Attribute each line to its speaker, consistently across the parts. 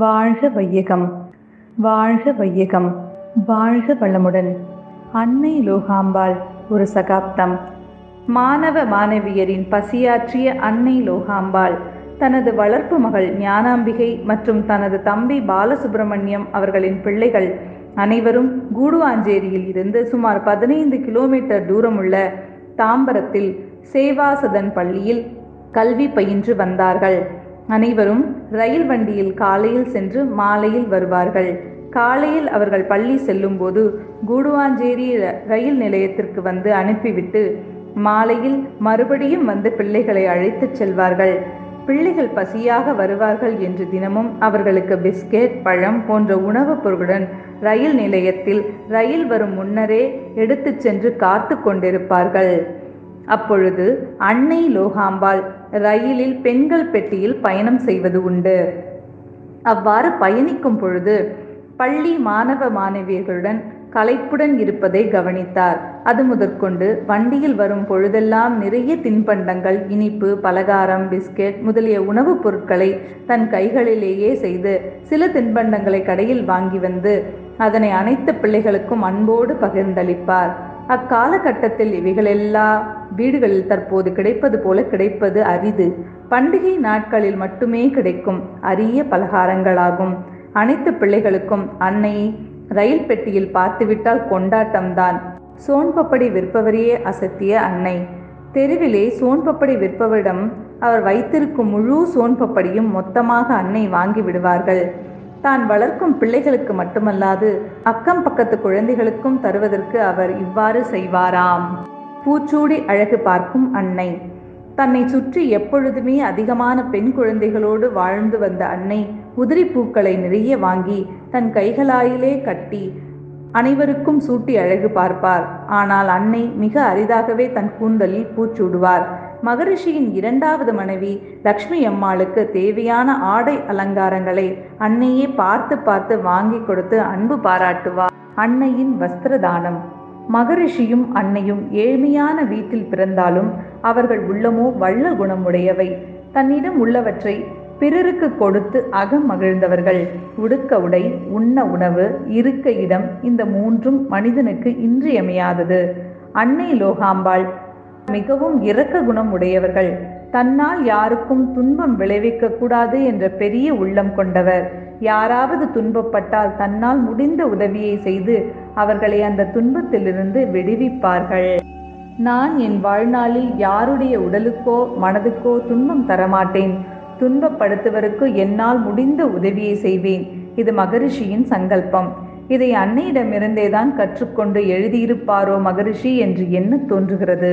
Speaker 1: வாழ்க வையகம் வாழ்க வையகம் வாழ்க வளமுடன். அன்னை லோகாம்பாள் ஒரு சகாப்தம். மாணவ மாணவியரின் பசியாற்றிய அன்னை லோகாம்பாள் தனது வளர்ப்பு மகள் ஞானாம்பிகை மற்றும் தனது தம்பி பாலசுப்பிரமணியம் அவர்களின் பிள்ளைகள் அனைவரும் கூடுவாஞ்சேரியில் இருந்து சுமார் பதினைந்து கிலோமீட்டர் தூரமுள்ள தாம்பரத்தில் சேவாசதன் பள்ளியில் கல்வி பயின்று வந்தார்கள். அனைவரும் ரயில் வண்டியில் காலையில் சென்று மாலையில் வருவார்கள். காலையில் அவர்கள் பள்ளி செல்லும்போது கூடுவாஞ்சேரி ர- ரயில் நிலையத்திற்கு வந்து அனுப்பிவிட்டு மாலையில் மறுபடியும் வந்து பிள்ளைகளை அழைத்துச் செல்வார்கள். பிள்ளைகள் பசியாக வருவார்கள் என்று தினமும் அவர்களுக்கு பிஸ்கெட் பழம் போன்ற உணவுப் பொருளுடன் ரயில் நிலையத்தில் ரயில் வரும் முன்னரே எடுத்துச் சென்று காத்து கொண்டிருப்பார்கள். அப்பொழுது அன்னை லோகாம்பாள் ரயிலில் பெண்கள் பெட்டியில் பயணம் செய்வது உண்டு. அவ்வாறு பயணிக்கும் பொழுது பள்ளி மாணவ மாணவியர்களுடன் களைப்புடன் இருப்பதை கவனித்தார். அது முதற்கொண்டு வண்டியில் வரும் பொழுதெல்லாம் நிறைய தின்பண்டங்கள் இனிப்பு பலகாரம் பிஸ்கெட் முதலிய உணவுப் பொருட்களை தன் கைகளிலேயே செய்து சில தின்பண்டங்களை கடையில் வாங்கி வந்து அதனை அனைத்து பிள்ளைகளுக்கும் அன்போடு பகிர்ந்தளிப்பார். அக்காலகட்டத்தில் இவைகளெல்லா வீடுகளில் தற்போது கிடைப்பது போல கிடைப்பது அரிது. பண்டிகை நாட்களில் மட்டுமே கிடைக்கும் அரிய பலகாரங்களாகும். அனைத்து பிள்ளைகளுக்கும் அன்னை ரயில் பெட்டியில் பார்த்துவிட்டால் கொண்டாட்டம்தான். சோன்பப்படி விற்பவரையே அசத்திய அன்னை. தெருவிலே சோன்பப்படி விற்பவரிடம் அவர் வைத்திருக்கும் முழு சோன்பப்படியும் மொத்தமாக அன்னை வாங்கி விடுவார்கள். தான் வளர்க்கும் பிள்ளைகளுக்கு மட்டுமல்லாது அக்கம் பக்கத்து குழந்தைகளுக்கும் தருவதற்கு அவர் இவ்வாறு செய்வாராம். பூச்சூடி அழகு பார்க்கும் அன்னை. தன்னை சுற்றி எப்பொழுதுமே அதிகமான பெண் குழந்தைகளோடு வாழ்ந்து வந்த அன்னை உதிரி பூக்களை நிறைய வாங்கி தன் கைகளாயிலே கட்டி அனைவருக்கும் சூட்டி அழகு பார்ப்பார். ஆனால் அன்னை மிக அரிதாகவே தன் கூந்தலில் பூச்சூடுவார் மகரிஷியின் இரண்டாவது மனைவி லக்ஷ்மி அம்மாளுக்கு தேவையான ஆடை அலங்காரங்களை அன்னையே பார்த்து பார்த்து வாங்கி கொடுத்து அன்பு பாராட்டுவார். அன்னையின் வஸ்திரதானம். மகரிஷியும் அன்னையும் ஏழ்மையான வீட்டில் பிறந்தாலும் அவர்கள் உள்ளமோ வள்ள குணமுடையவை. தன்னிடம் உள்ளவற்றை பிறருக்கு கொடுத்து அகம் மகிழ்ந்தவர்கள். உடுக்க உடை உண்ண உணவு இருக்க இடம் இந்த மூன்றும் மனிதனுக்கு இன்றியமையாதது. அன்னை லோகாம்பாள் மிகவும் இரக்க குணம் உடையவர்கள் தன்னால் யாருக்கும் துன்பம் விளைவிக்க கூடாது என்ற பெரிய உள்ளம் கொண்டவர். யாராவது துன்பப்பட்டால் தன்னால் முடிந்த உதவியை செய்து அவர்களை அந்த துன்பத்திலிருந்து விடுவிப்பார்கள். நான் என் வாழ்நாளில் யாருடைய உடலுக்கோ மனதுக்கோ துன்பம் தரமாட்டேன். துன்பப்படுத்துவருக்கு என்னால் முடிந்த உதவியை செய்வேன். இது மகரிஷியின் சங்கல்பம். இதை அன்னையிடமிருந்தேதான் கற்றுக்கொண்டு எழுதியிருப்பாரோ மகரிஷி என்று என்ன தோன்றுகிறது.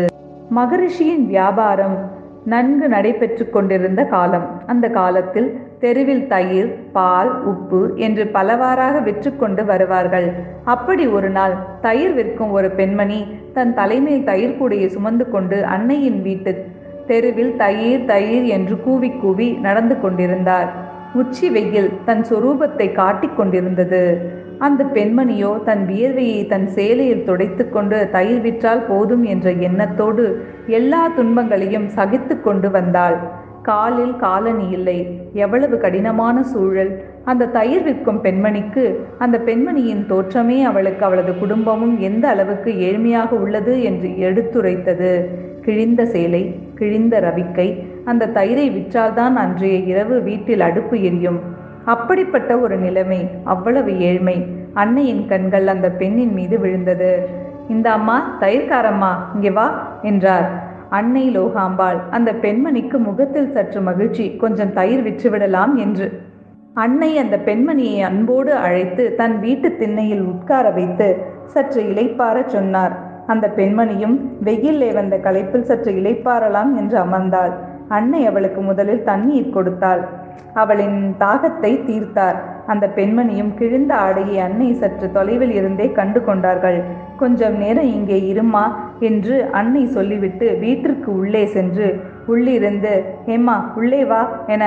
Speaker 1: மகரிஷியின் வியாபாரம் நன்கு நடைபெற்று கொண்டிருந்த காலம். அந்த காலத்தில் தெருவில் தயிர் பால் உப்பு என்று பலவாறாக விற்றுக்கொண்டு வருவார்கள். அப்படி ஒரு நாள் தயிர் விற்கும் ஒரு பெண்மணி தன் தலைமையில் தயிர் கூடையை சுமந்து கொண்டு அன்னையின் வீட்டு தெருவில் தயிர் தயிர் என்று கூவி கூவி நடந்து கொண்டிருந்தார். உச்சி வெயில் தன் சொரூபத்தை காட்டிக் கொண்டிருந்தது. அந்த பெண்மணியோ தன் வியர்வையை தன் சேலையில் துடைத்துக் கொண்டு தயிர் விற்றால் போதும் என்ற எண்ணத்தோடு எல்லா துன்பங்களையும் சகித்து கொண்டு வந்தாள். காலில் காலணி இல்லை. எவ்வளவு கடினமான சூழல். அந்த தயிர் விற்கும் பெண்மணிக்கு அந்த பெண்மணியின் தோற்றமே அவளுக்கு அவளது குடும்பமும் எந்த அளவுக்கு ஏழ்மையாக உள்ளது என்று எடுத்துரைத்தது. கிழிந்த சேலை கிழிந்த ரவிக்கை அந்த தயிரை விற்றால்தான் அன்றைய இரவு வீட்டில் அடுப்பு எரியும். அப்படிப்பட்ட ஒரு நிலைமை அவ்வளவு ஏழ்மை. அன்னையின் கண்கள் அந்த பெண்ணின் மீது விழுந்தது. இந்த அம்மா தயிர்காரம்மா இங்கே வா என்றார். அன்னை லோகாம்பாள் அந்த பெண்மணிக்கு முகத்தில் சற்று மகிழ்ச்சி கொஞ்சம் தயிர் விற்றுவிடலாம் என்று. அன்னை அந்த பெண்மணியை அன்போடு அழைத்து தன் வீட்டு திண்ணையில் உட்கார வைத்து சற்று இலைப்பார சொன்னார். அந்த பெண்மணியும் வெயிலே வந்த களைப்பில் சற்று இலைப்பாரலாம் என்று அமர்ந்தாள். அன்னை அவளுக்கு முதலில் தண்ணீர் கொடுத்தாள். அவளின் தாகத்தை தீர்த்தார். அந்த பெண்மணியும் கிழிந்த ஆடையை அன்னை சற்று தொலைவில் இருந்தே கண்டு கொண்டார்கள். கொஞ்சம் நேரம் இங்கே இருமா என்று அன்னை சொல்லிவிட்டு வீட்டிற்கு உள்ளே சென்று உள்ளிருந்து ஏம்மா உள்ளே வா என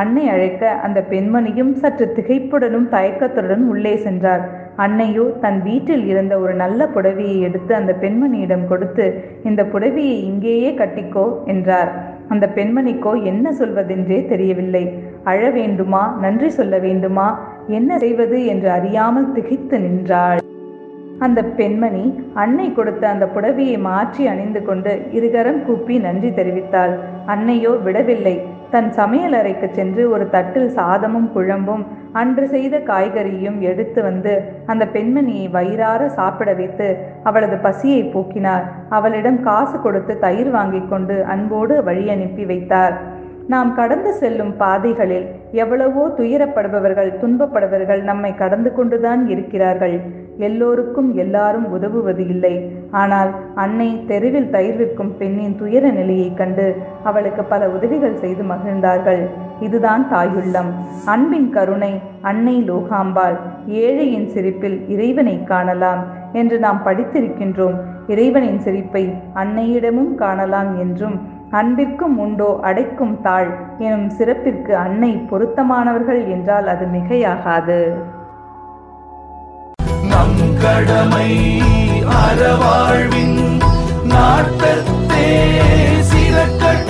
Speaker 1: அன்னை அழைக்க அந்த பெண்மணியும் சற்று திகைப்புடனும் தயக்கத்துடன் உள்ளே சென்றார். அன்னையோ தன் வீட்டில் இருந்த ஒரு நல்ல புடவையை எடுத்து அந்த பெண்மணியிடம் கொடுத்து இந்த புடவையை இங்கேயே கட்டிக்கோ என்றார். அந்த பெண்மணிக்கோ என்ன சொல்வதென்றே தெரியவில்லை. அழ வேண்டுமா? நன்றி சொல்ல வேண்டுமா? என்ன செய்வது என்று அறியாமல் திகைத்து நின்றாள். அந்த பெண்மணி அன்னை கொடுத்த அந்த புடவையை மாற்றி அணிந்து கொண்டு இருகரம் கூப்பி நன்றி தெரிவித்தாள். அன்னையோ விடவில்லை. தன் சமையல் அறைக்கு சென்று ஒரு தட்டில் சாதமும் குழம்பும் அன்று செய்த காய்கறியும் எடுத்து வந்து அந்த பெண்மணியை வயிறார சாப்பிட வைத்து அவளது பசியை போக்கினார் அவளிடம் காசு கொடுத்து தயிர் வாங்கி கொண்டு அன்போடு வழி அனுப்பி வைத்தார். நாம் கடந்து செல்லும் பாதைகளில் எவ்வளவோ துயரப்படுபவர்கள் துன்பப்படுபவர்கள் நம்மை கடந்து கொண்டுதான் இருக்கிறார்கள். எல்லோருக்கும் எல்லாரும் உதவுவது இல்லை. ஆனால் அன்னை தெருவில் தயிர் விற்கும் பெண்ணின் துயர நிலையைக் கண்டு அவளுக்கு பல உதவிகள் செய்து மகிழ்ந்தார்கள். இதுதான் தாயுள்ளம். அன்பின் கருணை அன்னை லோகாம்பாள். ஏழையின் சிரிப்பில் இறைவனை காணலாம் என்று நாம் படித்திருக்கின்றோம். இறைவனின் சிரிப்பை அன்னையிடமும் காணலாம் என்றும் அன்பிற்கும் உண்டோ அடைக்கும் தாழ் எனும் சிறப்பிற்கு அன்னை பொருத்தமானவர்கள் என்றால் அது மிகையாகாது.
Speaker 2: நம் கடமை அறவாழ்வின் நாட்டத்தே சிறக்கட்ட